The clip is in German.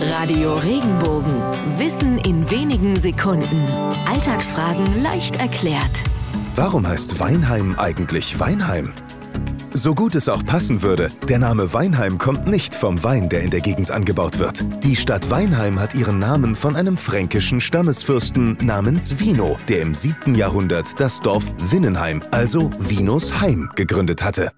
Radio Regenbogen. Wissen in wenigen Sekunden. Alltagsfragen leicht erklärt. Warum heißt Weinheim eigentlich Weinheim? So gut es auch passen würde, der Name Weinheim kommt nicht vom Wein, der in der Gegend angebaut wird. Die Stadt Weinheim hat ihren Namen von einem fränkischen Stammesfürsten namens Wino, der im 7. Jahrhundert das Dorf Winnenheim, also Vinos Heim, gegründet hatte.